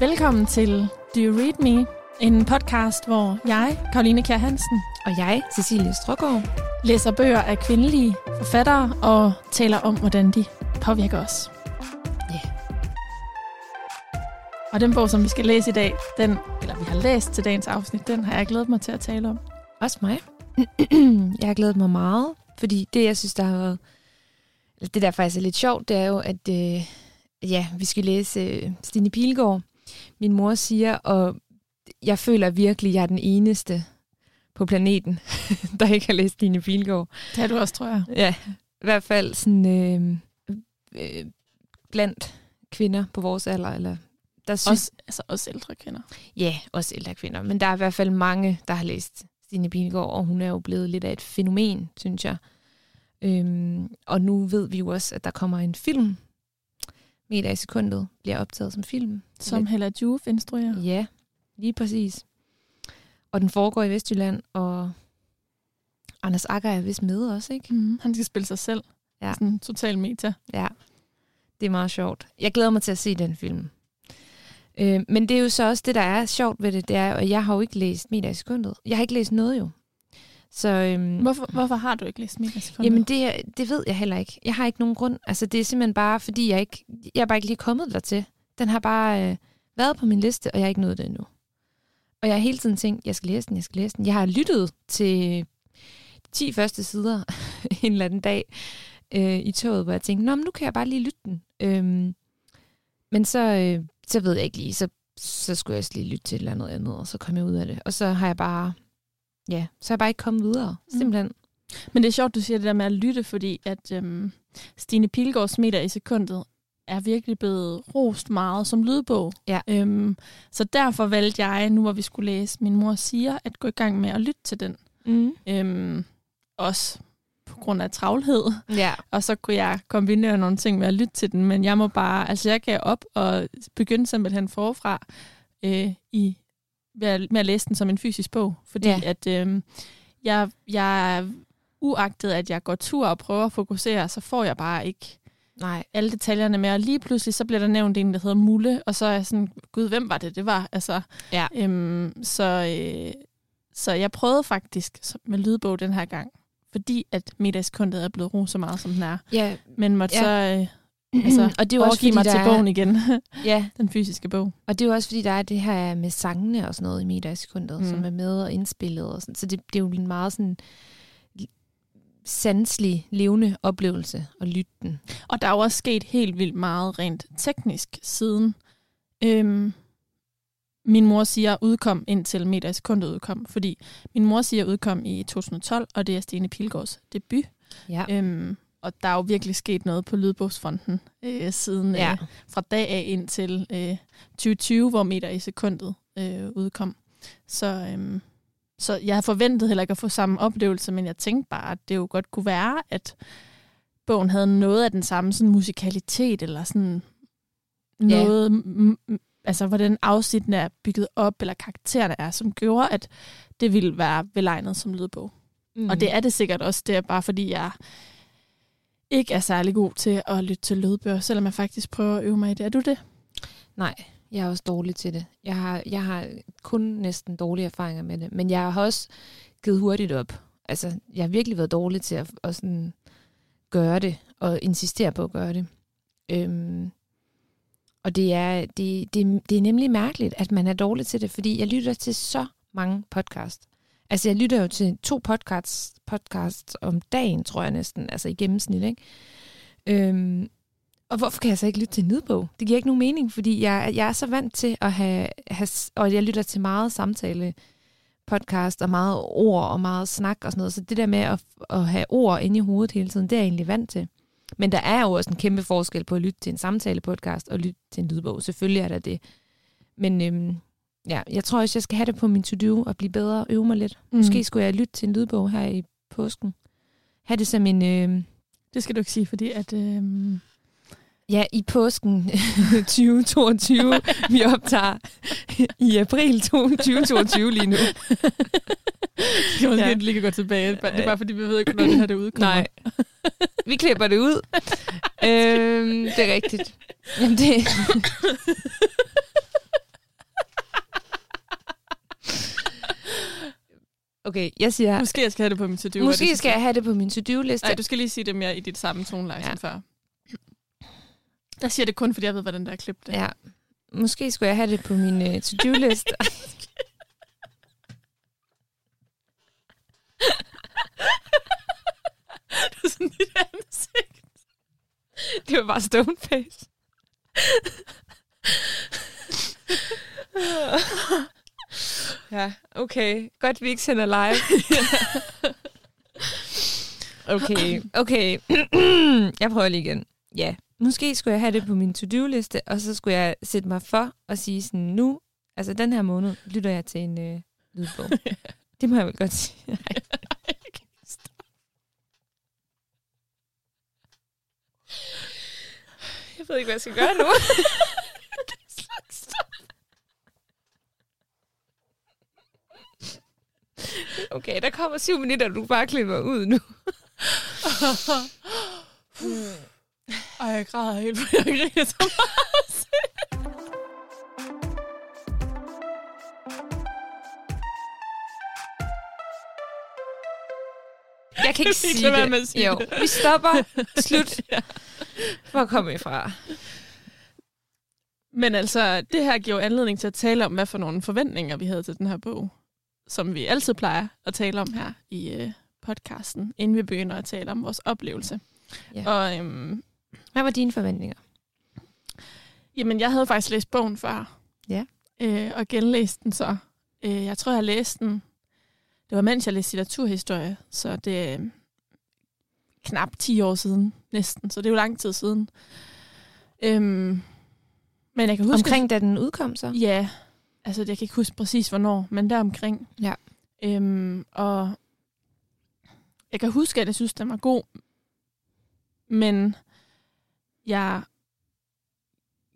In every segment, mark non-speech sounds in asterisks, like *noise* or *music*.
Velkommen til Do You Read Me? En podcast, hvor jeg, Karoline Kjær Hansen, Og jeg, Cecilie Strøgaard. læser bøger af kvindelige forfattere og taler om, hvordan de påvirker os. Ja. Og den bog, som vi skal læse i dag, den, eller vi har læst til dagens afsnit, den har jeg glædet mig til at tale om. Også mig. *clears throat* jeg har glædet mig meget, fordi det, jeg synes, der har været... Det, der faktisk er lidt sjovt, det er jo, at øh, ja, vi skal læse øh, Stine Pilgaard. Min mor siger, og jeg føler virkelig, at jeg er den eneste på planeten, *laughs* der ikke har læst Stine Pilgaard. Det har du også, tror jeg. Ja, i hvert fald sådan øh, øh, blandt kvinder på vores alder, eller der synes, Også, altså også ældre kvinder. Ja, også ældre kvinder. Men der er i hvert fald mange, der har læst Stine Pilgaard, og hun er jo blevet lidt af et fænomen, synes jeg. Øhm, og nu ved vi jo også, at der kommer en film. Meter i sekundet bliver optaget som film. Som Hella Juf instruerer. Ja, lige præcis. Og den foregår i Vestjylland, og Anders Akker er vist med også, ikke? Mm, han skal spille sig selv. Ja. Sådan total meta. Ja, det er meget sjovt. Jeg glæder mig til at se den film. Øh, men det er jo så også det, der er sjovt ved det, det er, at jeg har jo ikke læst Meter i sekundet. Jeg har ikke læst noget jo. Så, øhm, Hvorfor, hvorfor har du ikke læst Sekunder? Jamen det, det ved jeg heller ikke. Jeg har ikke nogen grund. Altså det er simpelthen bare, fordi jeg ikke, jeg er bare ikke lige kommet dertil. Den har bare øh, været på min liste, og jeg har ikke nået det endnu. Og jeg har hele tiden tænkt, jeg skal læse den, jeg skal læse den. Jeg har lyttet til 10 første sider *laughs* en eller anden dag øh, i toget, hvor jeg tænkte, Nå, men nu kan jeg bare lige lytte den. Øhm, men så, øh, så ved jeg ikke lige, så, så skulle jeg også lige lytte til et eller andet andet, og så kom jeg ud af det. Og så har jeg bare, ja, så har jeg bare ikke kommet videre, Mm. simpelthen. Men det er sjovt, du siger det der med at lytte, fordi at øhm, Stine Pilgaards meter i sekundet er virkelig blevet rost meget som lydbog. Ja. Øhm, så derfor valgte jeg, nu hvor vi skulle læse Min mor siger, at gå i gang med at lytte til den. Mm. Øhm, også på grund af travlhed. Ja. Og så kunne jeg kombinere nogle ting med at lytte til den, men jeg må bare, altså jeg gav op og begyndte simpelthen forfra øh, i, med at læse den som en fysisk bog, fordi Ja. at øh, jeg, jeg uagtet at jeg går tur og prøver at fokusere, så får jeg bare ikke Nej. alle detaljerne med, og lige pludselig så bliver der nævnt en, der hedder Mulle, og så er jeg sådan, gud, hvem var det, det var? Altså, Ja. øhm, så, øh, så jeg prøvede faktisk med lydbog den her gang, fordi at middagskundet er blevet ro så meget, som den er. Ja, Men måtte ja. så øh, altså, og det er jo også fordi, mig til er, bogen igen, *laughs* Ja, den fysiske bog. og det er jo også fordi, der er det her med sangene og sådan noget i meter i sekundet, mm. Mm. som er med og indspillet. Og sådan. Så det, det er jo en meget sådan sanselig, levende oplevelse at lytte den. Og der er jo også sket helt vildt meget rent teknisk siden øhm, min mor siger udkom indtil meter i sekundet udkom, fordi min mor siger udkom i 2012, og det er Stine Pilgaards debut. Ja. Øhm, og der er jo virkelig sket noget på lydbogsfronten øh, siden Ja. øh, fra dag af indtil øh, 2020, hvor meter i sekundet øh, udkom. Så, øhm, så jeg havde forventet heller ikke at få samme oplevelse, men jeg tænkte bare, at det jo godt kunne være, at bogen havde noget af den samme sådan musikalitet, eller sådan Ja. noget, m- altså hvordan afsnittene er bygget op, eller karaktererne er, som gjorde, at det ville være velegnet som lydbog. Mm. Og det er det sikkert også, det er bare fordi, jeg ikke er særlig god til at lytte til lydbøger, selvom jeg faktisk prøver at øve mig i det. Er du det? Nej, jeg er også dårlig til det. Jeg har, jeg har kun næsten dårlige erfaringer med det, men jeg har også givet hurtigt op. Altså, jeg har virkelig været dårlig til at, at sådan gøre det, og insistere på at gøre det. Øhm, og det er, det, det, det er nemlig mærkeligt, at man er dårlig til det, fordi jeg lytter til så mange podcasts. Altså, jeg lytter jo til to podcasts, podcasts om dagen, tror jeg næsten, altså i gennemsnit, ikke? Øhm, og hvorfor kan jeg så ikke lytte til en lydbog? Det giver ikke nogen mening, fordi jeg, jeg er så vant til at have, have, og jeg lytter til meget samtale podcast og meget ord og meget snak og sådan noget. Så det der med at, at have ord inde i hovedet hele tiden, det er jeg egentlig vant til. Men der er jo også en kæmpe forskel på at lytte til en samtale-podcast og lytte til en lydbog. Selvfølgelig er der det. Men øhm, ja, jeg tror også, jeg skal have det på min to-do og blive bedre og øve mig lidt. Mm. Måske skulle jeg lytte til en lydbog her i påsken. Ha' det som en... Øh, Det skal du ikke sige, fordi at... Øh, Ja, i påsken *laughs* 2022. *laughs* vi optager i april 2022 lige nu. det er måske Ja. lige gå tilbage. Det er bare fordi, vi ved ikke, når det her det udkommer. Nej. Vi klipper det ud. *laughs* øhm, det er rigtigt. Jamen det... Okay, jeg siger... Måske jeg skal have det på min to-do. Måske skal jeg have det på min to-do-liste. Nej, du skal lige sige det mere i dit samme toneleje ja. som før. Jeg siger det kun, fordi jeg ved, hvordan der er det. Ja. Måske skulle jeg have det på min uh, to-do-liste. *laughs* det er sådan dit ansigt. Det var bare stoneface. *laughs* ja, okay. Godt, vi ikke sender live. *laughs* okay, okay. *clears throat* jeg prøver lige igen. Ja, måske skulle jeg have det på min to-do-liste, og så skulle jeg sætte mig for og sige sådan, nu, altså den her måned, lytter jeg til en øh, lydbog. *laughs* det må jeg vel godt sige. Nej. *laughs* Jeg ved ikke, hvad jeg skal gøre nu. Okay, der kommer syv minutter, du bare klipper ud nu. Ej, jeg græder helt, for jeg griner så meget. Jeg kan ikke sige det. Med at sige jo, det. vi stopper. *laughs* Slut. ja. Hvor kommer I fra? Men altså, det her giver anledning til at tale om, hvad for nogle forventninger vi havde til den her bog, som vi altid plejer at tale om her i øh, podcasten, inden vi begynder at tale om vores oplevelse. Ja. Og, øhm, hvad var dine forventninger? Jamen, jeg havde faktisk læst bogen før. Ja. Øh, og genlæst den så. Øh, jeg tror, jeg læste den. Det var mens jeg læste litteraturhistorie, så det er øh, knap 10 år siden næsten, så det er jo lang tid siden. Øhm, men jeg kan huske... Omkring da den udkom så? Ja, altså jeg kan ikke huske præcis hvornår, men der omkring. Ja. Øhm, og jeg kan huske, at jeg synes, den var god, men jeg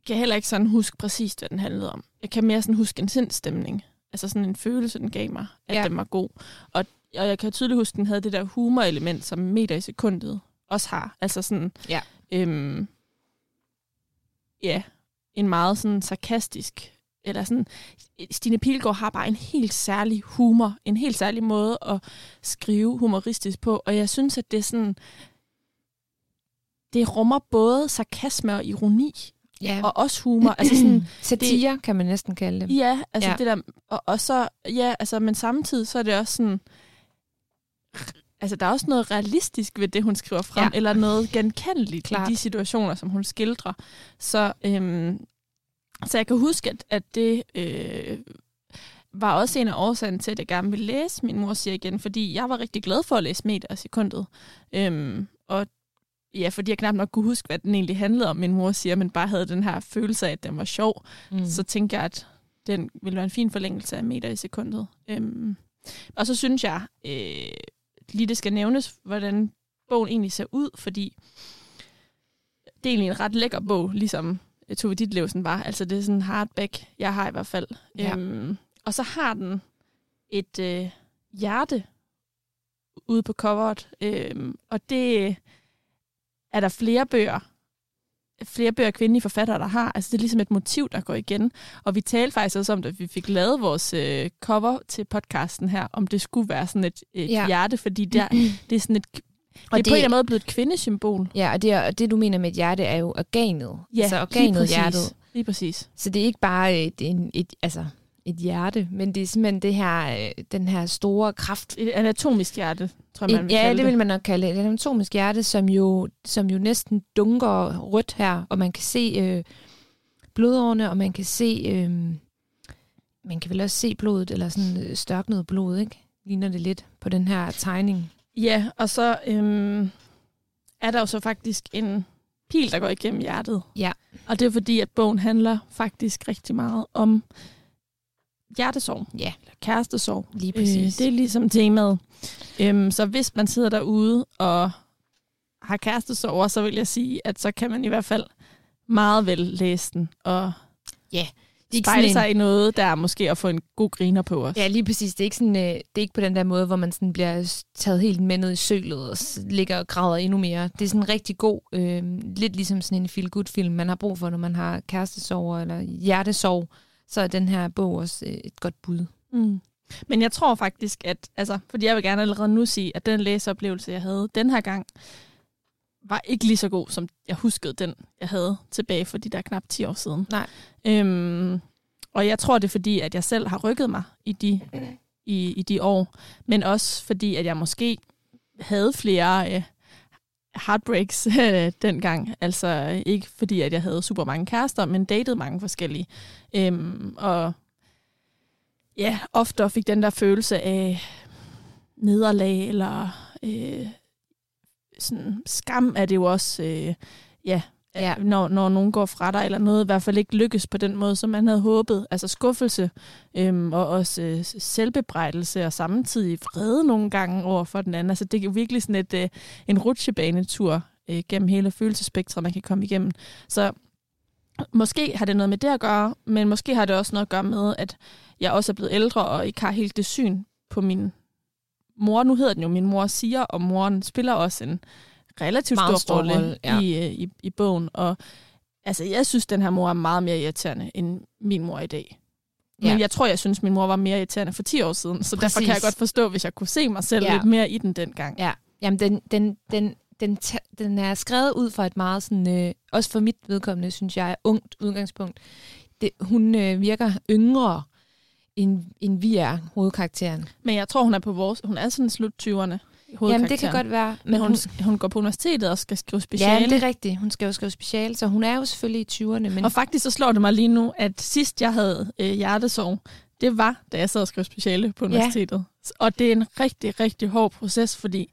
kan heller ikke sådan huske præcis, hvad den handlede om. Jeg kan mere sådan huske en sindstemning. Altså sådan en følelse, den gav mig, at ja. den var god. Og, og jeg kan tydeligt huske, at den havde det der humorelement, som meter i sekundet også har. Altså sådan... Ja. Øhm, ja, en meget sådan sarkastisk eller sådan, Stine Pilgaard har bare en helt særlig humor, en helt særlig måde at skrive humoristisk på, og jeg synes, at det er sådan, det rummer både sarkasme og ironi, ja. og også humor. altså sådan, *clears throat* Satire det, kan man næsten kalde det. Ja, altså ja. det der, og, og så, ja, altså, men samtidig så er det også sådan, altså der er også noget realistisk ved det, hun skriver frem, ja. eller noget genkendeligt Klart. i de situationer, som hun skildrer. Så, øhm, så jeg kan huske, at, at det øh, var også en af årsagerne til, at jeg gerne ville læse Min mor siger igen, fordi jeg var rigtig glad for at læse Meter af sekundet. Øhm, og ja, fordi jeg knap nok kunne huske, hvad den egentlig handlede om, min mor siger, men bare havde den her følelse af, at den var sjov, mm. så tænkte jeg, at den ville være en fin forlængelse af meter i sekundet. Øhm, og så synes jeg, øh, lige det skal nævnes, hvordan bogen egentlig ser ud, fordi det er egentlig en ret lækker bog, ligesom Tove Ditlevsen var. Altså det er sådan en hardback, jeg har i hvert fald. Ja. Øhm, og så har den et øh, hjerte ude på coveret, øhm, og det er der flere bøger, flere bøger kvindelige forfattere, der har. Altså det er ligesom et motiv, der går igen. Og vi talte faktisk også om, at vi fik lavet vores øh, cover til podcasten her, om det skulle være sådan et, et ja. hjerte, fordi der, det er sådan et det er det, på en eller anden måde blevet et kvindesymbol. Ja, og det, og det du mener med et hjerte er jo organet. Ja, altså organet lige hjertet. Lige præcis. Så det er ikke bare et, et, et, altså et hjerte, men det er simpelthen det her, øh, den her store kraft. Et anatomisk hjerte, tror jeg, man vil Ja, det. det vil man nok kalde. Et anatomisk hjerte, som jo, som jo næsten dunker rødt her, og man kan se øh, blodårene, og man kan se, øh, man kan vel også se blodet, eller sådan øh, størknet blod, ikke? Ligner det lidt på den her tegning. Ja, og så øh, er der jo så faktisk en pil, der går igennem hjertet. Ja. Og det er fordi, at bogen handler faktisk rigtig meget om hjertesorg. Ja. Eller kærestesorg. Lige præcis. Øh, det er ligesom temaet. Øhm, så hvis man sidder derude og har kærestesorg, så vil jeg sige, at så kan man i hvert fald meget vel læse den og ja, det spejle sig i noget, der er måske at få en god griner på os. Ja, lige præcis. Det er ikke, sådan, øh, det er ikke på den der måde, hvor man sådan bliver taget helt med ned i sølet og ligger og græder endnu mere. Det er sådan en rigtig god, øh, lidt ligesom sådan en feel-good-film, man har brug for, når man har kærestesorg eller hjertesorg så er den her bog også øh, et godt bud. Mm. Men jeg tror faktisk, at, altså, fordi jeg vil gerne allerede nu sige, at den læseoplevelse, jeg havde den her gang, var ikke lige så god, som jeg huskede den, jeg havde tilbage for de der knap 10 år siden. Nej. Øhm, og jeg tror, det er fordi, at jeg selv har rykket mig i de, i, i de år, men også fordi, at jeg måske havde flere øh, heartbreaks øh, *laughs* dengang. Altså ikke fordi, at jeg havde super mange kærester, men datede mange forskellige. Øhm, og ja, ofte fik den der følelse af nederlag eller øh, sådan skam er det jo også, øh, ja, ja. Når, når nogen går fra dig, eller noget i hvert fald ikke lykkes på den måde, som man havde håbet. Altså skuffelse, øhm, og også øh, selvbebrejdelse, og samtidig vrede nogle gange over for den anden. Altså det er jo virkelig sådan et, øh, en rutsjebanetur øh, gennem hele følelsespektret, man kan komme igennem. Så måske har det noget med det at gøre, men måske har det også noget at gøre med, at jeg også er blevet ældre, og ikke har helt det syn på min mor. Nu hedder den jo Min mor siger, og moren spiller også en relativt stor, stor rolle, rolle ja. i, øh, i, i bogen. Og altså, jeg synes, den her mor er meget mere irriterende end min mor i dag. Men ja. jeg tror, jeg synes, min mor var mere irriterende for 10 år siden, så Præcis. derfor kan jeg godt forstå, hvis jeg kunne se mig selv ja. lidt mere i den dengang. Ja, Jamen, den, den, den, den, den er skrevet ud fra et meget sådan, øh, også for mit vedkommende, synes jeg, ungt udgangspunkt. Det, hun øh, virker yngre, end, end vi er, hovedkarakteren. Men jeg tror, hun er på vores, hun er sådan slut 20'erne. Jamen, det kan godt være. Men hun, hun, hun går på universitetet og skal skrive speciale. Ja, det er rigtigt. Hun skal jo skrive speciale, så hun er jo selvfølgelig i 20'erne. Men... Og faktisk så slår det mig lige nu, at sidst jeg havde øh, hjertesorg, det var, da jeg sad og skrev speciale på universitetet. Ja. Og det er en rigtig, rigtig hård proces, fordi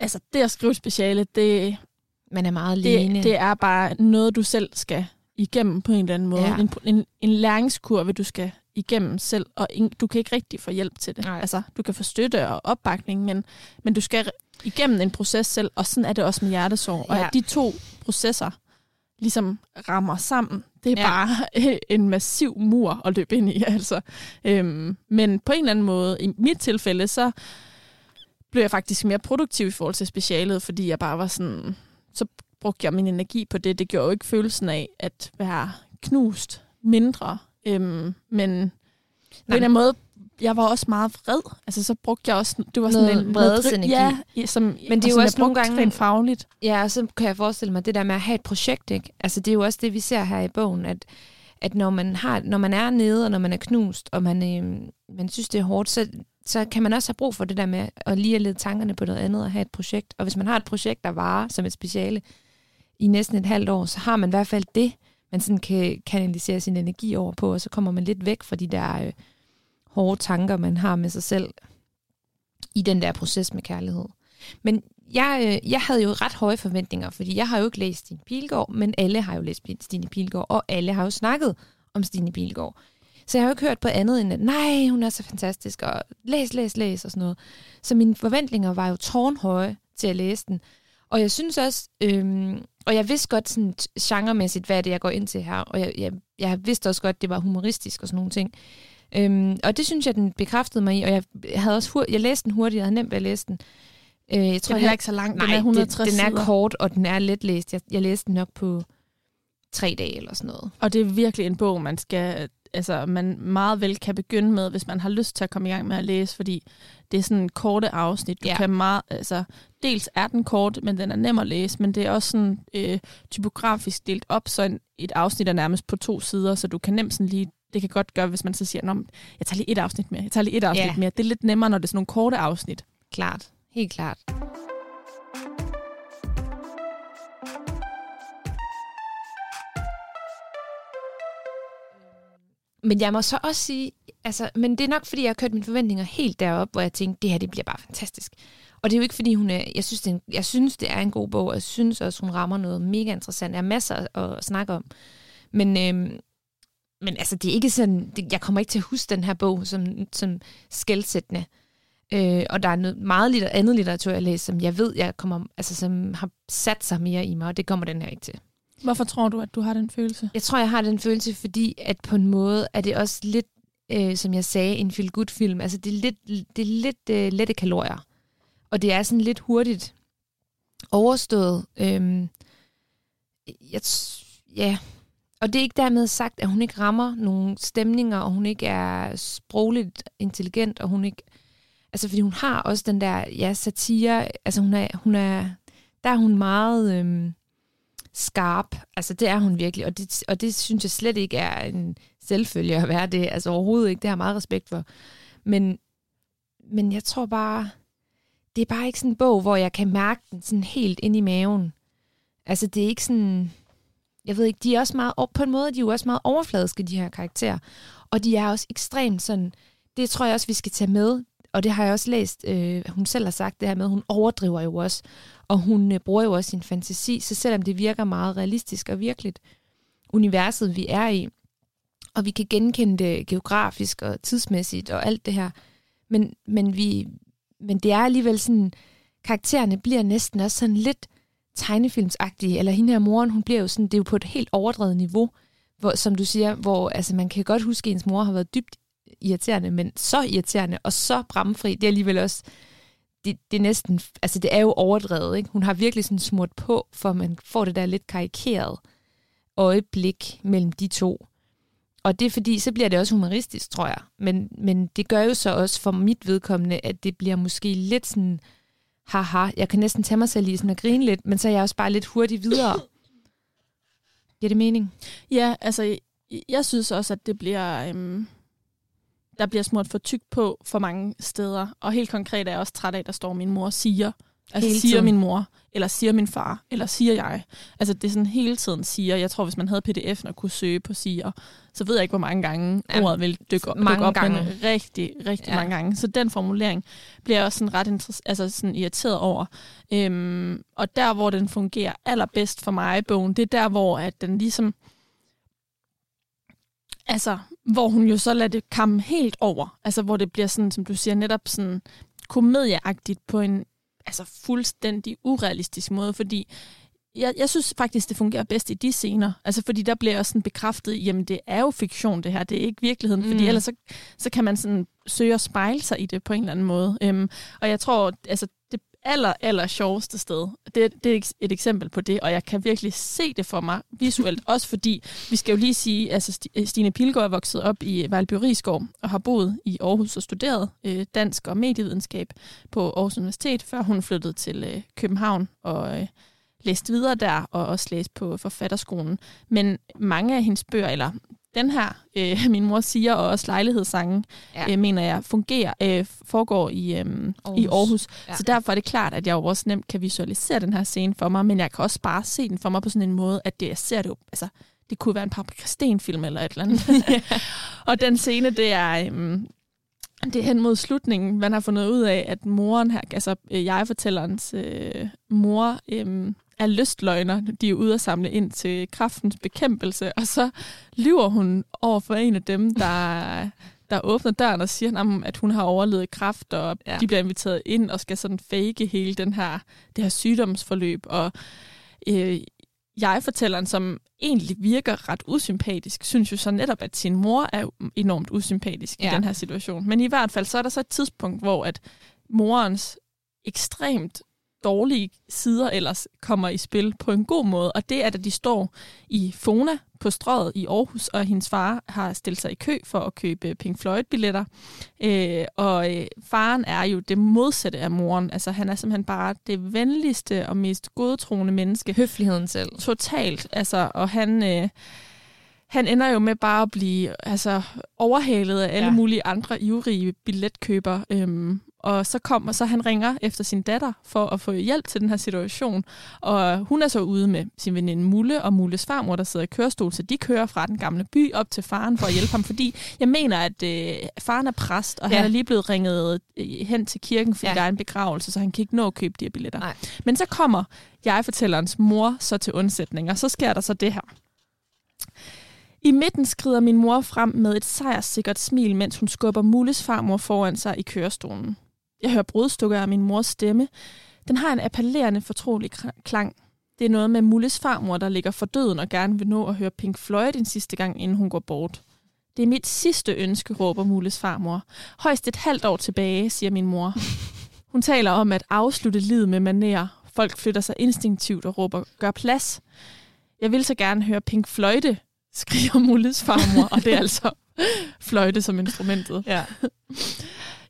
altså, det at skrive speciale, det, Man er meget det, det er bare noget, du selv skal igennem på en eller anden måde. Ja. En, en, en læringskurve, du skal igennem selv, og in, du kan ikke rigtig få hjælp til det. Nej. Altså, du kan få støtte og opbakning, men, men du skal igennem en proces selv, og sådan er det også med hjertesorg. Ja. Og at de to processer ligesom rammer sammen, det er ja. bare *laughs* en massiv mur at løbe ind i. *laughs* Altså. Øhm, men på en eller anden måde, i mit tilfælde, så blev jeg faktisk mere produktiv i forhold til specialet, fordi jeg bare var sådan, så brugte jeg min energi på det. Det gjorde jo ikke følelsen af at være knust mindre. Øhm, men Nej. på en eller anden måde, jeg var også meget vred. Altså, så brugte jeg også... Det var sådan en... Vredesenergi. Ja, som, men det er jo også nogle gange... Rent fagligt. Ja, og så kan jeg forestille mig, det der med at have et projekt, ikke? Altså, det er jo også det, vi ser her i bogen, at, at når, man har, når man er nede, og når man er knust, og man, øh, man synes, det er hårdt, så, så kan man også have brug for det der med at lige at lede tankerne på noget andet og have et projekt. Og hvis man har et projekt, der varer som et speciale i næsten et halvt år, så har man i hvert fald det, man sådan kan kanalisere sin energi over på, og så kommer man lidt væk fra de der øh, hårde tanker, man har med sig selv i den der proces med kærlighed. Men jeg, øh, jeg havde jo ret høje forventninger, fordi jeg har jo ikke læst Stine Pilgaard, men alle har jo læst Stine Pilgaard, og alle har jo snakket om Stine Pilgaard. Så jeg har jo ikke hørt på andet end, at nej, hun er så fantastisk, og læs, læs, læs og sådan noget. Så mine forventninger var jo tårnhøje til at læse den. Og jeg synes også, øhm, og jeg vidste godt sådan genremæssigt, hvad er det, jeg går ind til her, og jeg, jeg, jeg vidste også godt, det var humoristisk og sådan nogle ting. Øhm, og det synes jeg, den bekræftede mig i, og jeg, havde også hur- jeg læste den hurtigt, jeg havde nemt ved at læse den. Øh, jeg tror, den er ikke så lang, nej, den er 160 det, den er kort, og den er let læst. Jeg, jeg læste den nok på tre dage eller sådan noget. Og det er virkelig en bog, man skal altså, man meget vel kan begynde med, hvis man har lyst til at komme i gang med at læse, fordi det er sådan korte afsnit. Du ja. kan meget, altså, dels er den kort, men den er nem at læse, men det er også sådan øh, typografisk delt op, så en, et afsnit er nærmest på to sider, så du kan nemt sådan lige det kan godt gøre, hvis man så siger, Nå, jeg tager lige et afsnit mere, jeg tager lige et afsnit ja. mere. Det er lidt nemmere, når det er sådan nogle korte afsnit. Klart, helt klart. Men jeg må så også sige, altså, men det er nok, fordi jeg har kørt mine forventninger helt derop, hvor jeg tænkte, det her det bliver bare fantastisk. Og det er jo ikke, fordi hun er, jeg synes, det er en, jeg synes, det er en god bog, og jeg synes også, hun rammer noget mega interessant. Der er masser at snakke om. Men, øhm, men altså, det er ikke sådan, det, jeg kommer ikke til at huske den her bog som, som skældsættende. Øh, og der er noget meget litter, andet litteratur, jeg læser, som jeg ved, jeg kommer, altså, som har sat sig mere i mig, og det kommer den her ikke til. Hvorfor tror du, at du har den følelse? Jeg tror, jeg har den følelse, fordi at på en måde er det også lidt, øh, som jeg sagde, en feel good film. Altså det er lidt, det er lidt øh, lette kalorier. Og det er sådan lidt hurtigt overstået. Øhm, jeg, ja, og det er ikke dermed sagt, at hun ikke rammer nogle stemninger, og hun ikke er sprogligt intelligent, og hun ikke... Altså, fordi hun har også den der, ja, satire, altså hun er, hun er der er hun meget øhm, skarp. Altså, det er hun virkelig, og det, og det synes jeg slet ikke er en selvfølge at være det. Altså, overhovedet ikke. Det har jeg meget respekt for. Men, men jeg tror bare, det er bare ikke sådan en bog, hvor jeg kan mærke den sådan helt ind i maven. Altså, det er ikke sådan jeg ved ikke, de er også meget, på en måde de er jo også meget overfladiske, de her karakterer. Og de er også ekstremt sådan, det tror jeg også, vi skal tage med, og det har jeg også læst, øh, hun selv har sagt det her med, hun overdriver jo også, og hun øh, bruger jo også sin fantasi, så selvom det virker meget realistisk og virkeligt, universet vi er i, og vi kan genkende det geografisk og tidsmæssigt og alt det her, men, men, vi, men det er alligevel sådan, karaktererne bliver næsten også sådan lidt tegnefilmsagtige, eller hende her moren, hun bliver jo sådan, det er jo på et helt overdrevet niveau, hvor, som du siger, hvor altså, man kan godt huske, at ens mor har været dybt irriterende, men så irriterende og så bramfri, det er alligevel også, det, det er næsten, altså det er jo overdrevet, ikke? Hun har virkelig sådan smurt på, for man får det der lidt karikeret øjeblik mellem de to. Og det er fordi, så bliver det også humoristisk, tror jeg. Men, men det gør jo så også for mit vedkommende, at det bliver måske lidt sådan, haha, jeg kan næsten tage mig selv i sådan og grine lidt, men så er jeg også bare lidt hurtigt videre. Giver det mening? Ja, altså, jeg synes også, at det bliver, øhm, der bliver smurt for tykt på for mange steder. Og helt konkret er jeg også træt af, at der står, min mor siger. Altså hele siger tiden. min mor, eller siger min far, eller siger jeg. Altså det er sådan hele tiden siger. Jeg tror, hvis man havde pdf'en og kunne søge på siger, så ved jeg ikke, hvor mange gange ja, ordet vil dykke, mange dykke op, gange. men rigtig, rigtig ja. mange gange. Så den formulering bliver jeg også sådan ret altså sådan irriteret over. Øhm, og der, hvor den fungerer allerbedst for mig i bogen, det er der, hvor at den ligesom... Altså, hvor hun jo så lader det komme helt over. Altså, hvor det bliver sådan, som du siger, netop sådan komedieagtigt på en altså fuldstændig urealistisk måde, fordi jeg, jeg synes faktisk, det fungerer bedst i de scener. Altså, fordi der bliver også sådan bekræftet, jamen det er jo fiktion det her, det er ikke virkeligheden. Mm. Fordi ellers så, så kan man sådan søge at spejle sig i det på en eller anden måde. Øhm, og jeg tror, altså aller, aller sjoveste sted, det, det er et eksempel på det, og jeg kan virkelig se det for mig visuelt, *laughs* også fordi, vi skal jo lige sige, altså Stine Pilgaard er vokset op i Valby Rigskov, og har boet i Aarhus og studeret øh, dansk og medievidenskab på Aarhus Universitet, før hun flyttede til øh, København og øh, læste videre der, og også læste på forfatterskolen. Men mange af hendes bøger, eller den her, øh, *laughs* min mor siger, og også lejlighedssangen, ja. øh, mener jeg, fungerer, øh, foregår i, øh, Aarhus. i Aarhus. Ja. Så derfor er det klart, at jeg jo også nemt kan visualisere den her scene for mig, men jeg kan også bare se den for mig på sådan en måde, at det, jeg ser det jo, altså, det kunne være en Paprika Sten-film eller et eller andet. *laughs* *laughs* og den scene, det er... Øh, det er hen mod slutningen, man har fundet ud af, at moren her, altså øh, jeg-fortællerens øh, mor, øh, er lystløgner. De er ude at samle ind til kraftens bekæmpelse, og så lyver hun over for en af dem, der, der åbner døren og siger, at hun har overlevet kraft, og ja. de bliver inviteret ind og skal sådan fake hele den her, det her sygdomsforløb. Og øh, jeg-fortælleren, som egentlig virker ret usympatisk, synes jo så netop, at sin mor er enormt usympatisk ja. i den her situation. Men i hvert fald, så er der så et tidspunkt, hvor at morens ekstremt dårlige sider ellers kommer i spil på en god måde. Og det er, at de står i Fona på strøget i Aarhus, og hendes far har stillet sig i kø for at købe Pink Floyd-billetter. Øh, og øh, faren er jo det modsatte af moren. Altså, han er simpelthen bare det venligste og mest godtroende menneske. Høfligheden selv. Totalt. Altså, og han... Øh, han ender jo med bare at blive altså, overhalet af alle ja. mulige andre ivrige billetkøber. Øhm, og så kommer så han ringer efter sin datter for at få hjælp til den her situation. Og hun er så ude med sin veninde Mulle og Mulles farmor, der sidder i kørestol, så de kører fra den gamle by op til faren for at hjælpe ham, fordi jeg mener, at øh, faren er præst, og ja. han er lige blevet ringet øh, hen til kirken, fordi ja. der er en begravelse, så han kan ikke nå at købe de her billetter. Nej. Men så kommer jeg-fortællerens mor så til undsætning, og så sker der så det her. I midten skrider min mor frem med et sejrssikkert smil, mens hun skubber Mulles farmor foran sig i kørestolen. Jeg hører brudstykker af min mors stemme. Den har en appellerende fortrolig klang. Det er noget med Mulles farmor, der ligger for døden og gerne vil nå at høre Pink Floyd en sidste gang, inden hun går bort. Det er mit sidste ønske, råber Mulles farmor. Højst et halvt år tilbage, siger min mor. Hun taler om at afslutte livet med manér. Folk flytter sig instinktivt og råber, gør plads. Jeg vil så gerne høre Pink Fløjte, skriger Mulles farmor, og det er altså *laughs* fløjte som instrumentet. Ja.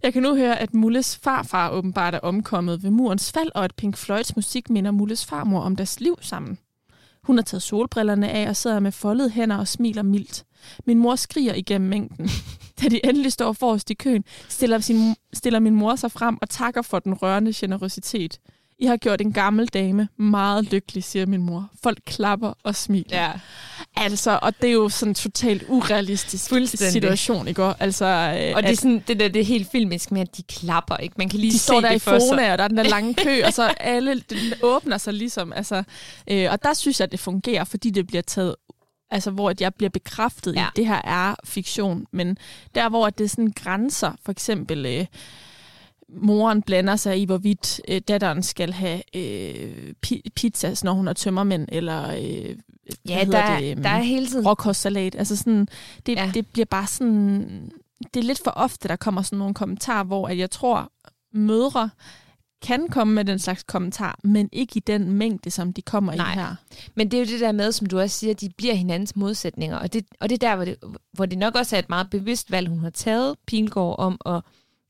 Jeg kan nu høre, at Mulles farfar åbenbart er omkommet ved murens fald, og at Pink Floyds musik minder Mulles farmor om deres liv sammen. Hun har taget solbrillerne af og sidder med foldede hænder og smiler mildt. Min mor skriger igennem mængden. *laughs* Da de endelig står forrest i køen, stiller, sin, stiller min mor sig frem og takker for den rørende generøsitet. I har gjort en gammel dame meget lykkelig, siger min mor. Folk klapper og smiler. ja. Altså, og det er jo sådan en totalt urealistisk situation, ikke? Altså, øh, Og det er, at sådan, det, der, det er helt filmisk med, at de klapper. Ikke? Man kan lige de se står der det i. Fona, og der er den der lange kø, og så alle den åbner sig ligesom. Altså, øh, og der synes jeg, at det fungerer, fordi det bliver taget altså hvor at jeg bliver bekræftet ja. i, at det her er fiktion. Men der, hvor at det sådan grænser, for eksempel øh, moren blander sig i, hvorvidt øh, datteren skal have øh, pi- pizza, når hun har tømmermænd, eller øh, Ja, der, er, det, øhm, der er hele tiden... råkostsalat. Altså sådan, det. Ja. det bliver bare sådan... Det er lidt for ofte, der kommer sådan nogle kommentarer, hvor at jeg tror, mødre kan komme med den slags kommentar, men ikke i den mængde, som de kommer Nej. i her. Men det er jo det der med, som du også siger, de bliver hinandens modsætninger. Og det, og det er der, hvor det, hvor det nok også er et meget bevidst valg, hun har taget Pilgaard om at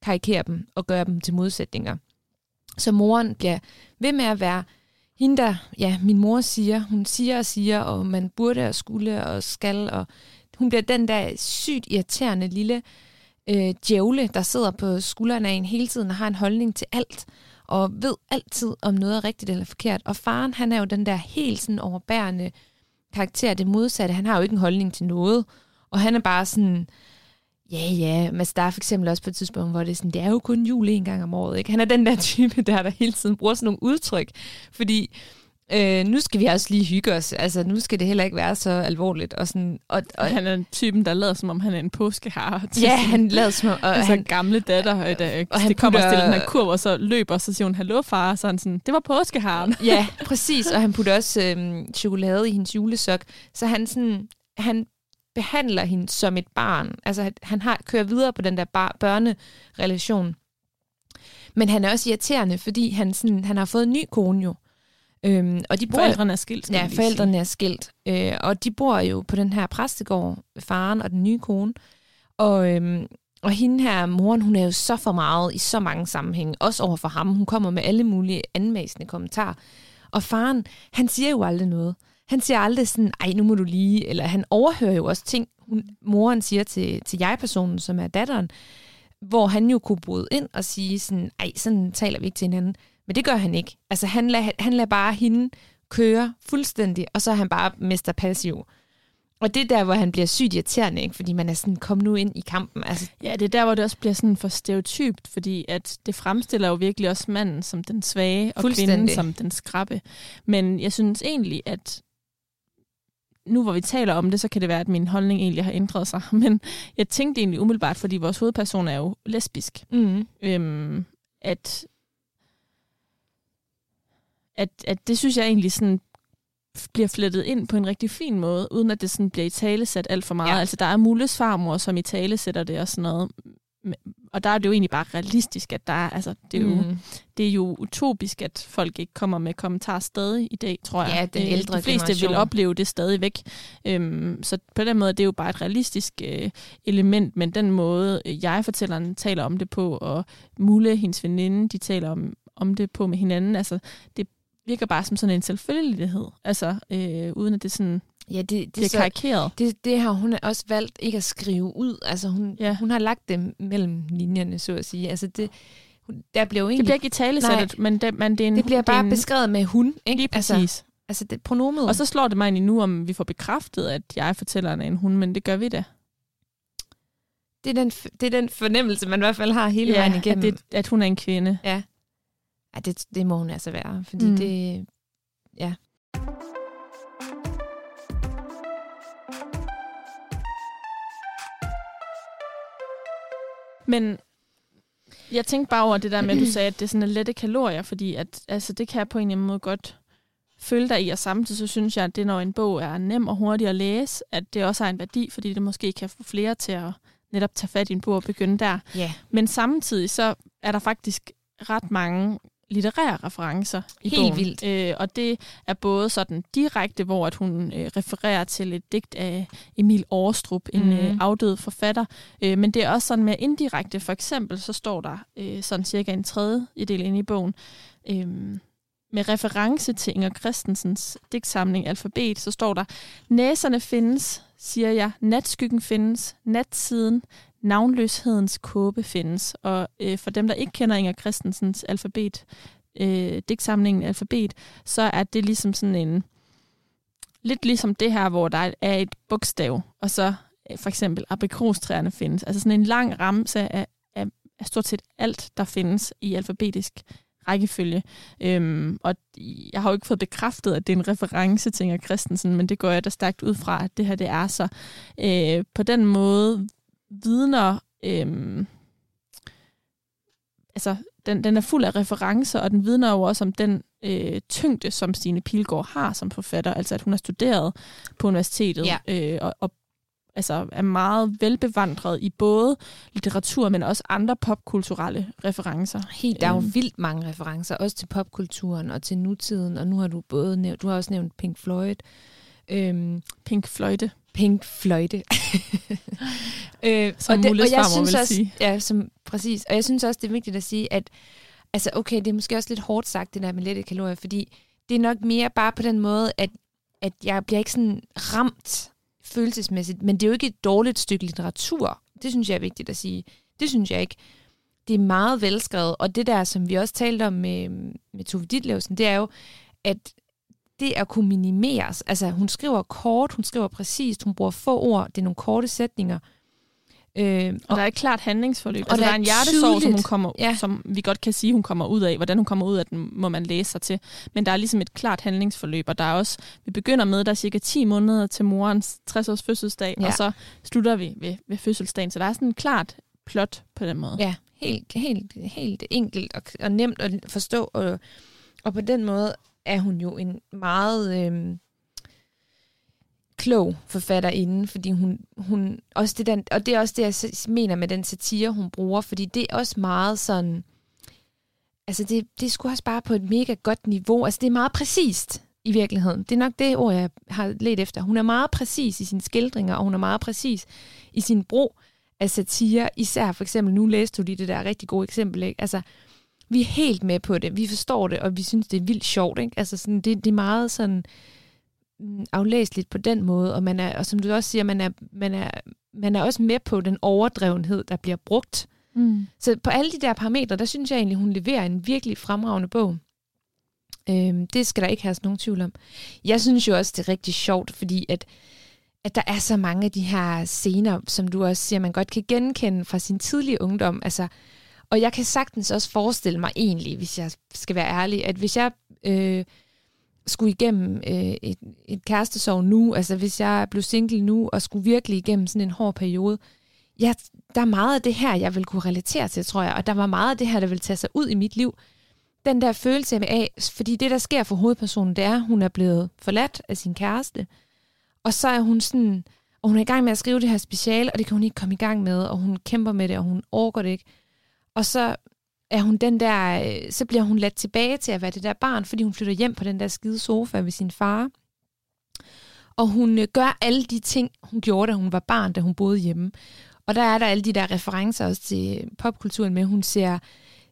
karikere dem og gøre dem til modsætninger. Så moren bliver ved med at være hende, der, ja, min mor siger, hun siger og siger, og man burde og skulle og skal, og hun bliver den der sygt irriterende lille øh, djævle, der sidder på skulderen af en hele tiden og har en holdning til alt, og ved altid, om noget er rigtigt eller forkert. Og faren, han er jo den der helt sådan overbærende karakter, det modsatte. Han har jo ikke en holdning til noget, og han er bare sådan, ja, ja, men der er for eksempel også på et tidspunkt, hvor det er sådan, det er jo kun jul en gang om året, ikke? Han er den der *laughs* type der, der hele tiden bruger sådan nogle udtryk, fordi øh, nu skal vi også lige hygge os, altså nu skal det heller ikke være så alvorligt, og sådan, og, Og han er typen, der lader, som om han er en påskehare. til *laughs* ja, han lader som om, og altså han, gamle datter, øh, der, og han det kommer putter- stiller den her kurv, og så løber, og så siger hun, hallo far, så han sådan, det var påskeharen. Ja, præcis. Og han putter også øhm, chokolade i hendes julesok. Så han, sådan, han behandler hende som et barn. Altså han- har kører videre på den der bar- børnerelation. Men han er også irriterende, fordi han, sådan, han har fået en ny kone jo. Øhm, og de bor, Forældrene er skilt, Ja, forældrene er skilt. Øh, og de bor jo på den her præstegård, faren og den nye kone. Og, øhm, og hende her, moren, hun er jo så for meget i så mange sammenhænge, også over for ham. Hun kommer med alle mulige anmæsende kommentarer. Og faren, han siger jo aldrig noget. Han siger aldrig sådan, ej, nu må du lige, eller han overhører jo også ting, hun, moren siger til, til jeg-personen, som er datteren, hvor han jo kunne bryde ind og sige sådan, ej, sådan taler vi ikke til hinanden. Men det gør han ikke. Altså, han lader, han lader bare hende køre fuldstændig, og så er han bare mester passiv. Og det er der, hvor han bliver sygt irriterende, ikke? fordi man er sådan, kom nu ind i kampen. Altså, Ja, det er der, hvor det også bliver sådan for stereotypt, fordi at det fremstiller jo virkelig også manden som den svage, og kvinden som den skrappe. Men jeg synes egentlig, at nu hvor vi taler om det, så kan det være, at min holdning egentlig har ændret sig. *laughs* Men jeg tænkte egentlig umiddelbart, fordi vores hovedperson er jo lesbisk, mm. øhm, at, at, at det synes jeg egentlig sådan bliver flettet ind på en rigtig fin måde, uden at det sådan bliver i tale sat alt for meget. Ja. Ja. Altså, der er Mulles farmor, som i tale sætter det og sådan noget. Og der er det jo egentlig bare realistisk, at der er, altså, det er jo, mm. det er jo utopisk, at folk ikke kommer med kommentarer stadig i dag, tror jeg. Ja, den Øh, ældre De fleste generation. vil opleve det stadigvæk. Øhm, så på den måde det er det jo bare et realistisk øh, element, men den måde, øh, jeg fortælleren taler om det på, og Mulle, hendes veninde, de taler om, om det på med hinanden, altså det virker bare som sådan en selvfølgelighed, altså øh, uden at det sådan Ja, det, det, bliver er så, karikeret. det, det har hun også valgt ikke at skrive ud. Altså, hun, Ja. hun har lagt dem mellem linjerne, så at sige. Altså, det, hun- der bliver jo Det egentlig... bliver ikke i tale men det, men det er en... det bliver det er bare en, beskrevet med hun, ikke? Lige Altså, præcis. altså det, pronomet. Og så slår det mig egentlig nu, om vi får bekræftet, at jeg fortæller en hund, men det gør vi da. det, er den, det er den fornemmelse, man i hvert fald har hele ja, vejen at, igennem. det, at hun er en kvinde. Ja. ja det, det må hun altså være, fordi mm. det... Ja. Men jeg tænkte bare over det der med, at du sagde, at det er sådan lette kalorier, fordi at, altså, det kan jeg på en eller anden måde godt følge dig i, og samtidig så synes jeg, at det, når en bog er nem og hurtig at læse, at det også har en værdi, fordi det måske kan få flere til at netop tage fat i en bog og begynde der. Ja. Men samtidig så er der faktisk ret mange litterære referencer i Helt bogen. vildt. Øh, og det er både sådan direkte, hvor at hun øh, refererer til et digt af Emil Aarstrup, en Mhm. øh, afdød forfatter. Øh, men det er også sådan mere indirekte. For eksempel så står der øh, sådan cirka en tredje del inde i bogen, øh, med reference til Inger Christensens digtsamling Alfabet, så står der, Næserne findes, siger jeg, natskyggen findes, natsiden, navnløshedens kåbe findes. Og øh, for dem, der ikke kender Inger Christensens alfabet, øh, digtsamlingen Alfabet, så er det ligesom sådan en, lidt ligesom det her, hvor der er et bogstav, og så øh, for eksempel abrikrostræerne findes. Altså sådan en lang ramse af, af, af stort set alt, der findes i alfabetisk rækkefølge. Øhm, og jeg har jo ikke fået bekræftet, at det er en reference til Inger Christensen, men det går jeg da stærkt ud fra, at det her det er så. Øh, på den måde vidner... Øh, altså, den, den er fuld af referencer, og den vidner jo også om den øh, tyngde, som Stine Pilgaard har som forfatter. Altså, at hun har studeret på universitetet Ja. øh, og, og altså, er meget velbevandret i både litteratur, men også andre popkulturelle referencer. Helt, der er jo Øhm. vildt mange referencer, også til popkulturen og til nutiden, og nu har du både nævnt, du har også nævnt Pink Floyd, øhm, Pink Fløjte, Pink Fløjte. øh, som og det, Mulles og jeg farmor synes vil også, sige. Ja, som, præcis. Og jeg synes også, det er vigtigt at sige, at altså, okay, det er måske også lidt hårdt sagt, det der med lette kalorier, fordi det er nok mere bare på den måde, at, at jeg bliver ikke sådan ramt følelsesmæssigt, men det er jo ikke et dårligt stykke litteratur. Det synes jeg er vigtigt at sige. Det synes jeg ikke. Det er meget velskrevet, og det der, som vi også talte om med, med Tove Ditlevsen, det er jo, at det at kunne minimeres. Altså, hun skriver kort, hun skriver præcist, hun bruger få ord, det er nogle korte sætninger. Øh, Og der er et klart handlingsforløb. Og Altså, der er en hjertesorg, som, hun kommer, Ja. som vi godt kan sige, hun kommer ud af. Hvordan hun kommer ud af den, må man læse sig til. Men der er ligesom et klart handlingsforløb, og der er også, vi begynder med, der er cirka 10 måneder til morens 60-års fødselsdag, Ja. ja. og så slutter vi ved, ved fødselsdagen. Så der er sådan et klart plot på den måde. Ja, helt, helt, helt enkelt og, og nemt at forstå. Og, og på den måde er hun jo en meget øh, klog forfatter inden, fordi hun, hun også det den, og det er også det, jeg mener med den satire, hun bruger, fordi det er også meget sådan, altså det, det er sgu også bare på et mega godt niveau, altså det er meget præcist i virkeligheden. Det er nok det ord, jeg har let efter. Hun er meget præcis i sine skildringer, og hun er meget præcis i sin brug af satire, især for eksempel, nu læste du lige det der rigtig gode eksempel, ikke? Altså, vi er helt med på det, vi forstår det, og vi synes, det er vildt sjovt, ikke? Altså, sådan, det, det er meget sådan mm, aflæseligt på den måde, og, man er, og som du også siger, man er, man, er, man er også med på den overdrevenhed, der bliver brugt. Mm. Så på alle de der parametre, der synes jeg egentlig, hun leverer en virkelig fremragende bog. Øhm, det skal der ikke have nogen tvivl om. Jeg synes jo også, det er rigtig sjovt, fordi at, at der er så mange af de her scener, som du også siger, man godt kan genkende fra sin tidlige ungdom. Altså, og jeg kan sagtens også forestille mig egentlig, hvis jeg skal være ærlig, at hvis jeg øh, skulle igennem øh, et, et kærestesorg nu, altså hvis jeg blev single nu, og skulle virkelig igennem sådan en hård periode, ja, der er meget af det her, jeg vil kunne relatere til, tror jeg, og der var meget af det her, der vil tage sig ud i mit liv. Den der følelse af, fordi det, der sker for hovedpersonen, det er, at hun er blevet forladt af sin kæreste, og så er hun sådan, og hun er i gang med at skrive det her speciale, og det kan hun ikke komme i gang med, og hun kæmper med det, og hun orker det ikke. Og så er hun den der, øh, så bliver hun ladt tilbage til at være det der barn, fordi hun flytter hjem på den der skide sofa ved sin far. Og hun øh, gør alle de ting, hun gjorde, da hun var barn, da hun boede hjemme. Og der er der alle de der referencer også til popkulturen med, hun ser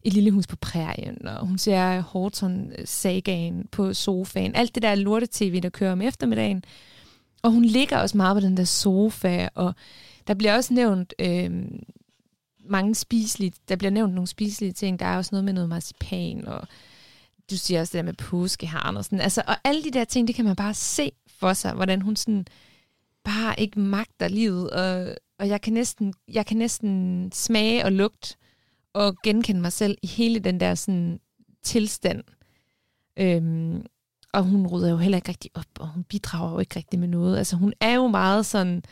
et lille hus på prærien, og hun ser Horton-sagaen på sofaen. Alt det der lorte-tv, der kører om eftermiddagen. Og hun ligger også meget på den der sofa, og der bliver også nævnt øh, mange spiselige, der bliver nævnt nogle spiselige ting. Der er også noget med noget marcipan, og du siger også det der med påskeharen og sådan. Altså, og alle de der ting, det kan man bare se for sig, hvordan hun sådan bare ikke magter livet, og, og jeg, kan næsten, jeg kan næsten smage og lugte og genkende mig selv i hele den der sådan tilstand. Øhm, og hun rydder jo heller ikke rigtig op, og hun bidrager jo ikke rigtig med noget. Altså hun er jo meget sådan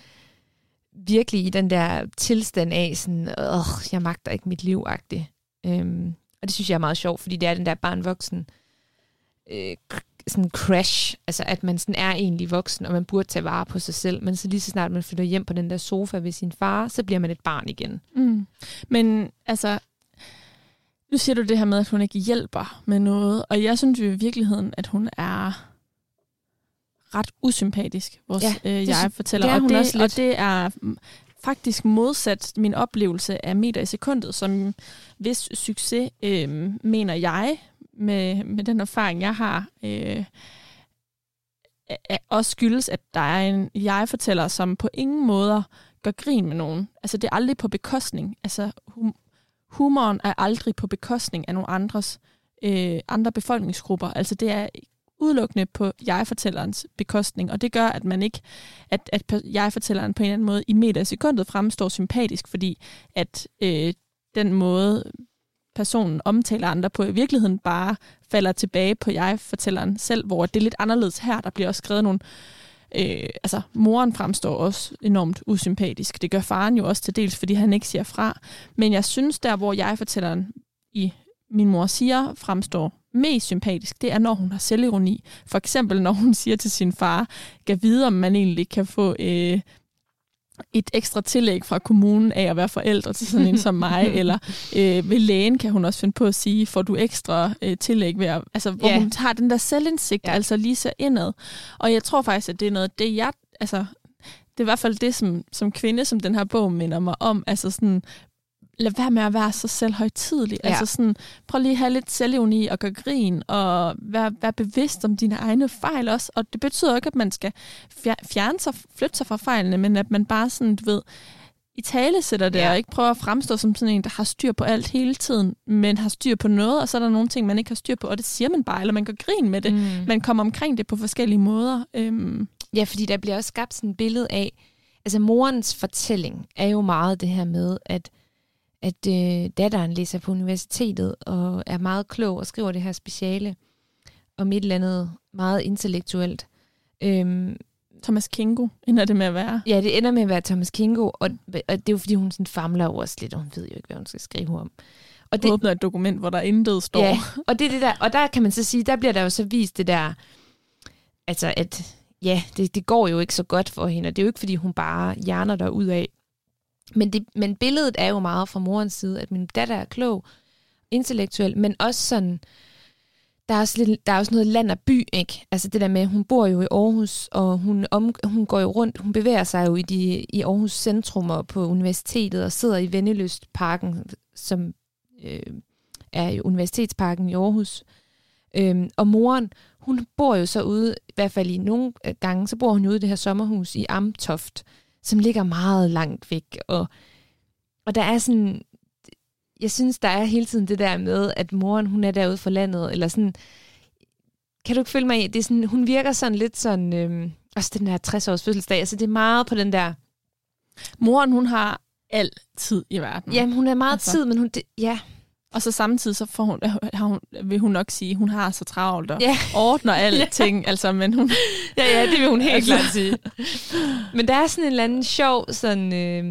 virkelig i den der tilstand af sådan, åh, jeg magter ikke mit liv -agtig. Øhm, og det synes jeg er meget sjovt, fordi det er den der barn-voksen øh, sådan crash, altså at man sådan er egentlig voksen, og man burde tage vare på sig selv, men så lige så snart man flytter hjem på den der sofa ved sin far, så bliver man et barn igen. Mm. Men altså, Nu siger du det her med, at hun ikke hjælper med noget, og jeg synes jo i virkeligheden, at hun er ret usympatisk, vores Ja, øh, jeg fortæller. det er og, hun det, også lidt. og det er mm, faktisk modsat min oplevelse af meter i sekundet, som hvis succes, øh, mener jeg, med, med den erfaring, jeg har, øh, også skyldes, at der er en jeg-fortæller, som på ingen måder gør grin med nogen. Altså, det er aldrig på bekostning. Altså, hum- humoren er aldrig på bekostning af nogle andres, øh, andre befolkningsgrupper. Altså, det er udelukkende på jeg-fortællerens bekostning, og det gør, at man ikke, at, at jeg-fortælleren på en eller anden måde i meter sekundet fremstår sympatisk, fordi at øh, den måde, personen omtaler andre på, i virkeligheden bare falder tilbage på jeg-fortælleren selv, hvor det er lidt anderledes her. Der bliver også skrevet nogle Øh, altså, moren fremstår også enormt usympatisk. Det gør faren jo også til dels, fordi han ikke siger fra. Men jeg synes, der hvor jeg fortælleren i min mor siger, fremstår mest sympatisk, det er, når hun har selvironi. For eksempel, når hun siger til sin far, kan vide, om man egentlig kan få øh, et ekstra tillæg fra kommunen af at være forældre til sådan en som mig, *laughs* eller øh, ved lægen kan hun også finde på at sige, får du ekstra øh, tillæg ved at, altså hvor Ja. hun har den der selvindsigt, ja. altså lige så indad. Og jeg tror faktisk, at det er noget, det jeg, altså det er i hvert fald det, som, som kvinde, som den her bog minder mig om, altså sådan, lad være med at være så selvhøjtidlig. Ja. Altså sådan, prøv lige at have lidt selvironi og gøre grin, og være, være bevidst om dine egne fejl også. Og det betyder ikke, at man skal fjer- fjerne sig, flytte sig fra fejlene, men at man bare sådan, du ved, i tale sætter det, Ja. og ikke prøver at fremstå som sådan en, der har styr på alt hele tiden, men har styr på noget, og så er der nogle ting, man ikke har styr på, og det siger man bare, eller man gør grin med det. Mm. Man kommer omkring det på forskellige måder. Øhm, Ja, fordi der bliver også skabt sådan et billede af, altså morens fortælling er jo meget det her med, at, at øh, datteren læser på universitetet og er meget klog og skriver det her speciale om et eller andet meget intellektuelt. Øhm, Thomas Kingo ender det med at være. ja, det ender med at være Thomas Kingo, og, og det er jo fordi, hun sådan famler over os lidt, og hun ved jo ikke, hvad hun skal skrive om. Og Det åbner et dokument, hvor der intet står. Ja, og det er det der, og der kan man så sige, der bliver der jo så vist det der, altså at, ja, det, det går jo ikke så godt for hende, og det er jo ikke, fordi hun bare hjerner der ud af. Men, det, men billedet er jo meget fra morens side, at min datter er klog, intellektuel, men også sådan, der er også, lidt, der er også noget land og by, ikke? Altså det der med, hun bor jo i Aarhus, og hun, om, hun går jo rundt, hun bevæger sig jo i, de, i Aarhus centrum og på universitetet, og sidder i Venneløstparken, som øh, er i Universitetsparken i Aarhus. Øhm, og moren, hun bor jo så ude, i hvert fald i nogle gange, så bor hun jo ude i det her sommerhus i Amtoft, som ligger meget langt væk. Og, og der er sådan, jeg synes, der er hele tiden det der med, at moren, hun er derude for landet, eller sådan, kan du ikke følge mig i, det er sådan, hun virker sådan lidt sådan, øhm, også den der 60-års fødselsdag, altså det er meget på den der, Moren, hun har altid i verden. jamen hun er meget Altså. tid, men hun, det, ja, Og så samtidig så får hun, har hun, vil hun nok sige, hun har så travlt og Ja. ordner *laughs* alting. altså, men hun, Ja, ja, det vil hun helt Altså. klart sige. Men der er sådan en eller anden sjov, sådan, øh,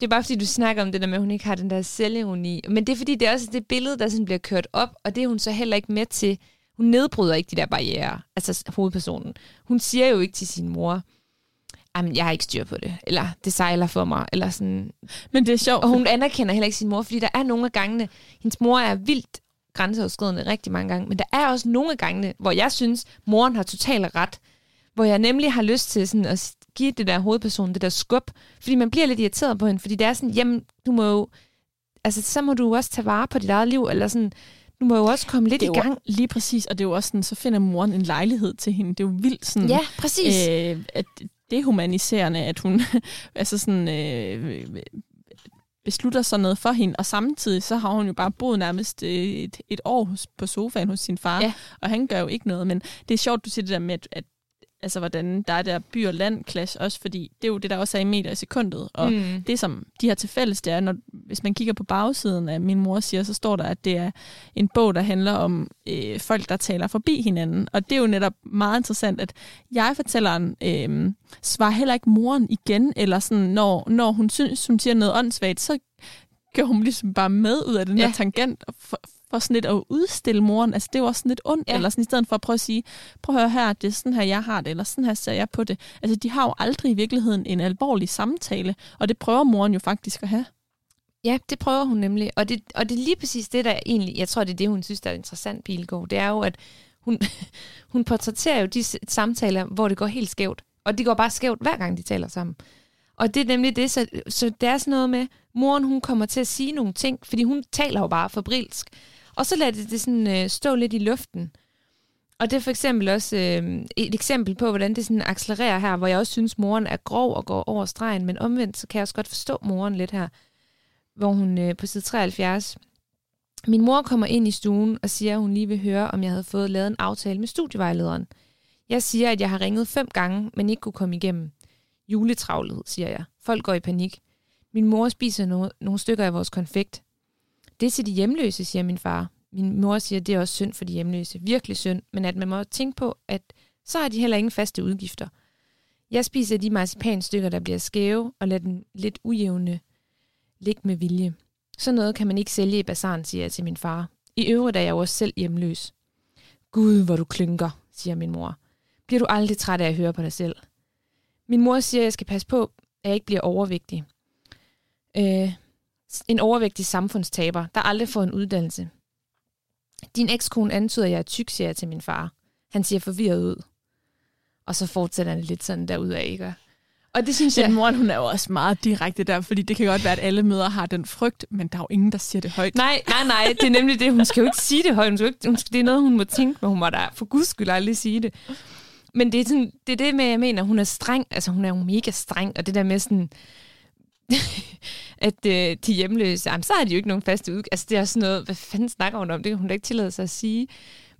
det er bare fordi, du snakker om det der med, at hun ikke har den der selvironi. Men det er fordi, det er også det billede, der sådan bliver kørt op, og det er hun så heller ikke med til. Hun nedbryder ikke de der barriere, altså hovedpersonen. Hun siger jo ikke til sin mor, Jamen, jeg har ikke styr på det, eller det sejler for mig, eller sådan. men det er sjovt. Og hun anerkender heller ikke sin mor, fordi der er nogle af gangene, hendes mor er vildt grænseoverskridende rigtig mange gange, men der er også nogle af gangene, hvor jeg synes, moren har totalt ret, hvor jeg nemlig har lyst til sådan at give det der hovedperson det der skub, fordi man bliver lidt irriteret på hende, fordi det er sådan, jamen, du må jo, altså så må du også tage vare på dit eget liv, eller sådan, du må jo også komme lidt i er jo gang. lige præcis, og det er jo også sådan, så finder moren en lejlighed til hende. Det er jo vildt sådan, Ja, præcis. øh, at det er humaniserende, at hun *laughs* altså sådan, øh, beslutter sådan noget for hende, og samtidig så har hun jo bare boet nærmest øh, et, et år hos, på sofaen hos sin far, Ja. og han gør jo ikke noget, men det er sjovt, du siger det der med, at, at altså, hvordan der er der by- og land-clash også, fordi det er jo det, der også er i meter i sekundet, og Mm. det, som de har til fælles, det er, når, hvis man kigger på bagsiden af min mor siger, så står der, at det er en bog, der handler om øh, folk, der taler forbi hinanden. Og det er jo netop meget interessant, at jeg fortælleren øh, svarer heller ikke moren igen, eller sådan, når, når hun synes, hun siger noget åndssvagt, så gør hun ligesom bare med ud af den Ja. her tangent, og for, for sådan lidt at udstille moren. Altså, det er jo også sådan lidt ondt, Ja. eller sådan i stedet for at prøve at sige, prøv at høre her, det er sådan her, jeg har det, eller sådan her ser jeg på det. Altså, de har jo aldrig i virkeligheden en alvorlig samtale, og det prøver moren jo faktisk at have. Ja, det prøver hun nemlig. Og det, og det er lige præcis det, der egentlig, jeg tror, det er det, hun synes, der er interessant, Pilgaard. Det er jo, at hun, *laughs* hun portrætterer jo de samtaler, hvor det går helt skævt. Og det går bare skævt, hver gang de taler sammen. Og det er nemlig det, så, så det er sådan noget med, moren hun kommer til at sige nogle ting, fordi hun taler jo bare fabrilsk. Og så lader det, det sådan øh, stå lidt i luften. Og det er for eksempel også øh, et eksempel på, hvordan det sådan accelererer her, hvor jeg også synes, moren er grov og går over stregen, men omvendt, så kan jeg også godt forstå moren lidt her, hvor hun øh, på side 73, min mor kommer ind i stuen og siger, at hun lige vil høre, om jeg havde fået lavet en aftale med studievejlederen. Jeg siger, at jeg har ringet fem gange, men ikke kunne komme igennem. Juletravlet, siger jeg. Folk går i panik. Min mor spiser no- nogle stykker af vores konfekt. Det er til de hjemløse, siger min far. Min mor siger, at det er også synd for de hjemløse. Virkelig synd, men at man må tænke på, at så har de heller ingen faste udgifter. Jeg spiser de marcipanstykker, der bliver skæve, og lader den lidt ujævne ligge med vilje. Så noget kan man ikke sælge i bazaren, siger jeg til min far. I øvrigt er jeg jo også selv hjemløs. Gud, hvor du klynker, siger min mor. Bliver du aldrig træt af at høre på dig selv? Min mor siger, at jeg skal passe på, at jeg ikke bliver overvægtig. Øh, en overvægtig samfundstaber, der aldrig får en uddannelse. Din ekskone antyder, at jeg er tyk, siger jeg til min far. Han ser forvirret ud. Og så fortsætter han lidt sådan derudad, ikke? Og det synes Den jeg... mor, hun er jo også meget direkte der, fordi det kan godt være, at alle møder har den frygt, men der er jo ingen, der siger det højt. Nej, nej, nej, det er nemlig det. Hun skal jo ikke sige det højt. Hun skal ikke, hun skal, det er noget, hun må tænke, men hun må da for guds skyld aldrig sige det. Men det er, sådan, det er det med, jeg mener, hun er streng. Altså, hun er jo mega streng, og det der med sådan, *laughs* at øh, de hjemløse, jamen, så har de jo ikke nogen faste ud. Altså, det er sådan noget, hvad fanden snakker hun om? Det kan hun da ikke tillade sig at sige.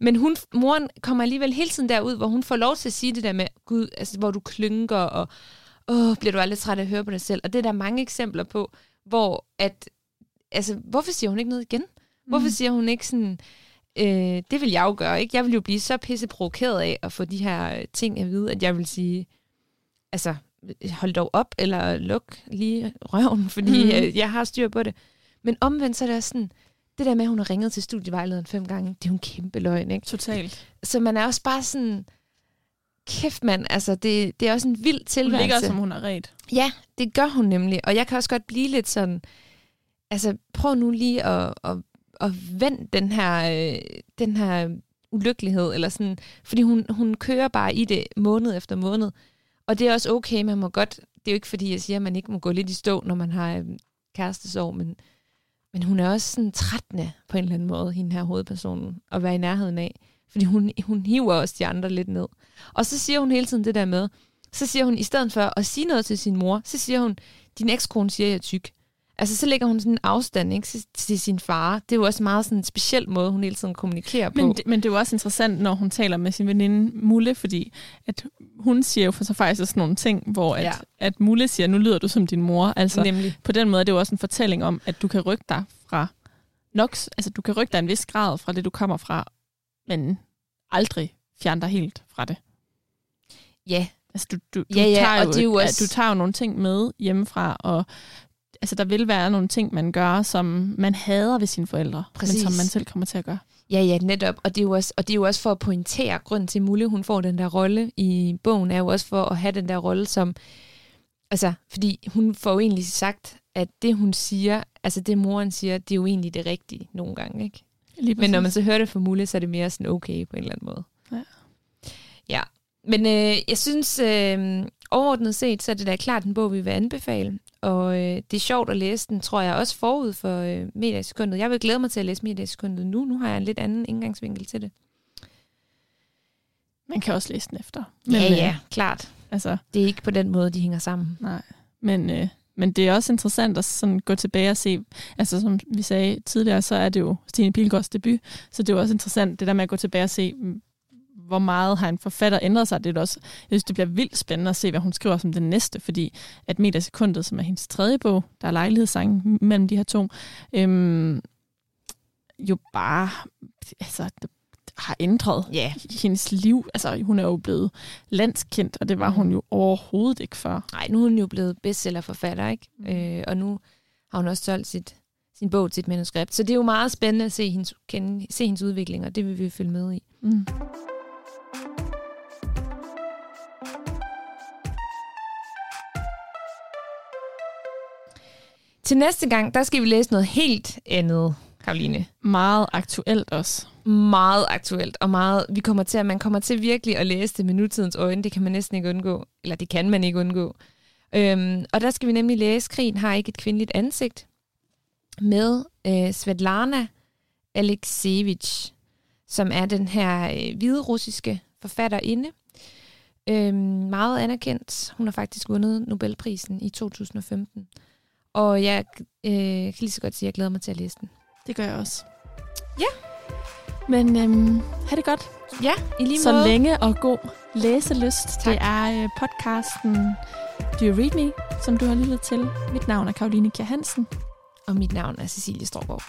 Men hun, moren kommer alligevel hele tiden derud, hvor hun får lov til at sige det der med, gud, altså, hvor du klynker, og åh, bliver du aldrig træt af at høre på dig selv? Og det er der mange eksempler på, hvor at, altså, hvorfor siger hun ikke noget igen? Hvorfor Mm. siger hun ikke sådan, øh, det vil jeg jo gøre, ikke? Jeg vil jo blive så pisse provokeret af at få de her øh, ting at vide, at jeg vil sige, altså, hold dog op, eller luk lige røven, *laughs* fordi mm. øh, jeg har styr på det. Men omvendt så er det også sådan, det der med, at hun har ringet til studievejlederen fem gange, det er jo en kæmpe løgn, ikke? Totalt. Så man er også bare sådan, kæft mand, altså det, det er også en vild Hun tilværelse. ligger, som hun har ret. Ja, det gør hun nemlig. Og jeg kan også godt blive lidt sådan, altså prøv nu lige at, at, at vende den her, øh, den her ulykkelighed, eller sådan, fordi hun, hun kører bare i det måned efter måned. Og det er også okay, man må godt, det er jo ikke fordi, jeg siger, at man ikke må gå lidt i stå, når man har øh, kærestesorg, men, men hun er også sådan trættende på en eller anden måde, hende her hovedpersonen, at være i nærheden af. Fordi hun, hun hiver også de andre lidt ned. Og så siger hun hele tiden det der med, så siger hun, i stedet for at sige noget til sin mor, så siger hun, din ekskone siger, jeg er tyk. Altså, så lægger hun sådan en afstand ikke, til- sin far. Det er jo også meget sådan en speciel måde, hun hele tiden kommunikerer på. Men, det, men det er jo også interessant, når hun taler med sin veninde Mulle, fordi at hun siger jo for så faktisk sådan nogle ting, hvor at, Ja. at Mulle siger, nu lyder du som din mor. Altså, Nemlig. på den måde er det jo også en fortælling om, at du kan rykke dig fra nok, altså du kan rykke dig en vis grad fra det, du kommer fra, men aldrig fjerne dig helt fra det. Ja, Altså du, du, du, Ja, ja, tager og jo, det er jo også- du tager jo nogle ting med hjemmefra, og altså, der vil være nogle ting, man gør, som man hader ved sine forældre, Præcis. men som man selv kommer til at gøre. Ja, ja, netop. Og det, er jo også, og det er jo også for at pointere grunden til, at Mulle hun får den der rolle i bogen, er jo også for at have den der rolle som... Altså, fordi hun får jo egentlig sagt, at det hun siger, altså det moren siger, det er jo egentlig det rigtige nogle gange, ikke? Lige Men når man så hører det fra Mulle, så er det mere sådan okay på en eller anden måde. Ja. Ja, men øh, jeg synes, øh, overordnet set, så er det da klart en bog, vi vil anbefale. Og øh, det er sjovt at læse den, tror jeg, også forud for øh, Mediesekundet. Jeg vil glæde mig til at læse Mediesekundet nu. Nu har jeg en lidt anden indgangsvinkel til det. Man kan også læse den efter. Men, ja, øh, ja, klart. Altså, Det er ikke på den måde, de hænger sammen. nej. Men, øh, men det er også interessant at sådan gå tilbage og se, altså som vi sagde tidligere, så er det jo Stine Pilgaards debut, så det er jo også interessant, det der med at gå tilbage og se, hvor meget har en forfatter ændret sig. Det er også, jeg synes, det bliver vildt spændende at se, hvad hun skriver som den næste, fordi at Metersekundet, som er hendes tredje bog, der er lejlighedssange mellem de her to, øhm, jo bare altså, har ændret Ja. hendes liv. Altså, hun er jo blevet landskendt, og det var hun jo overhovedet ikke før. Nej, nu er hun jo blevet bestsellerforfatter, ikke? Mm. Øh, og nu har hun også solgt sit, sin bog til et manuskript. Så det er jo meget spændende at se hendes, kende, se hendes udvikling, og det vil vi følge med i. Mm. Til næste gang, der skal vi læse noget helt andet, Karoline. Meget aktuelt også. Meget aktuelt, og meget, vi kommer til, at man kommer til virkelig at læse det med nutidens øjne. Det kan man næsten ikke undgå. Eller det kan man ikke undgå. Øhm, og der skal vi nemlig læse, Krigen har ikke et kvindeligt ansigt, med øh, Svetlana Alexievich, som er den her øh, hvide russiske forfatterinde. Øhm, meget anerkendt. Hun har faktisk vundet Nobelprisen i 2015. Og jeg øh, kan lige så godt sige, at jeg glæder mig til at læse den. Det gør jeg også. Ja. Men øhm, ha' det godt. Ja, i lige Så måde. længe og god læselyst. Tak. Det er øh, podcasten Do You Read Me, som du har lyttet til. Mit navn er Karoline Kjær Hansen. Og mit navn er Cecilie Storgård.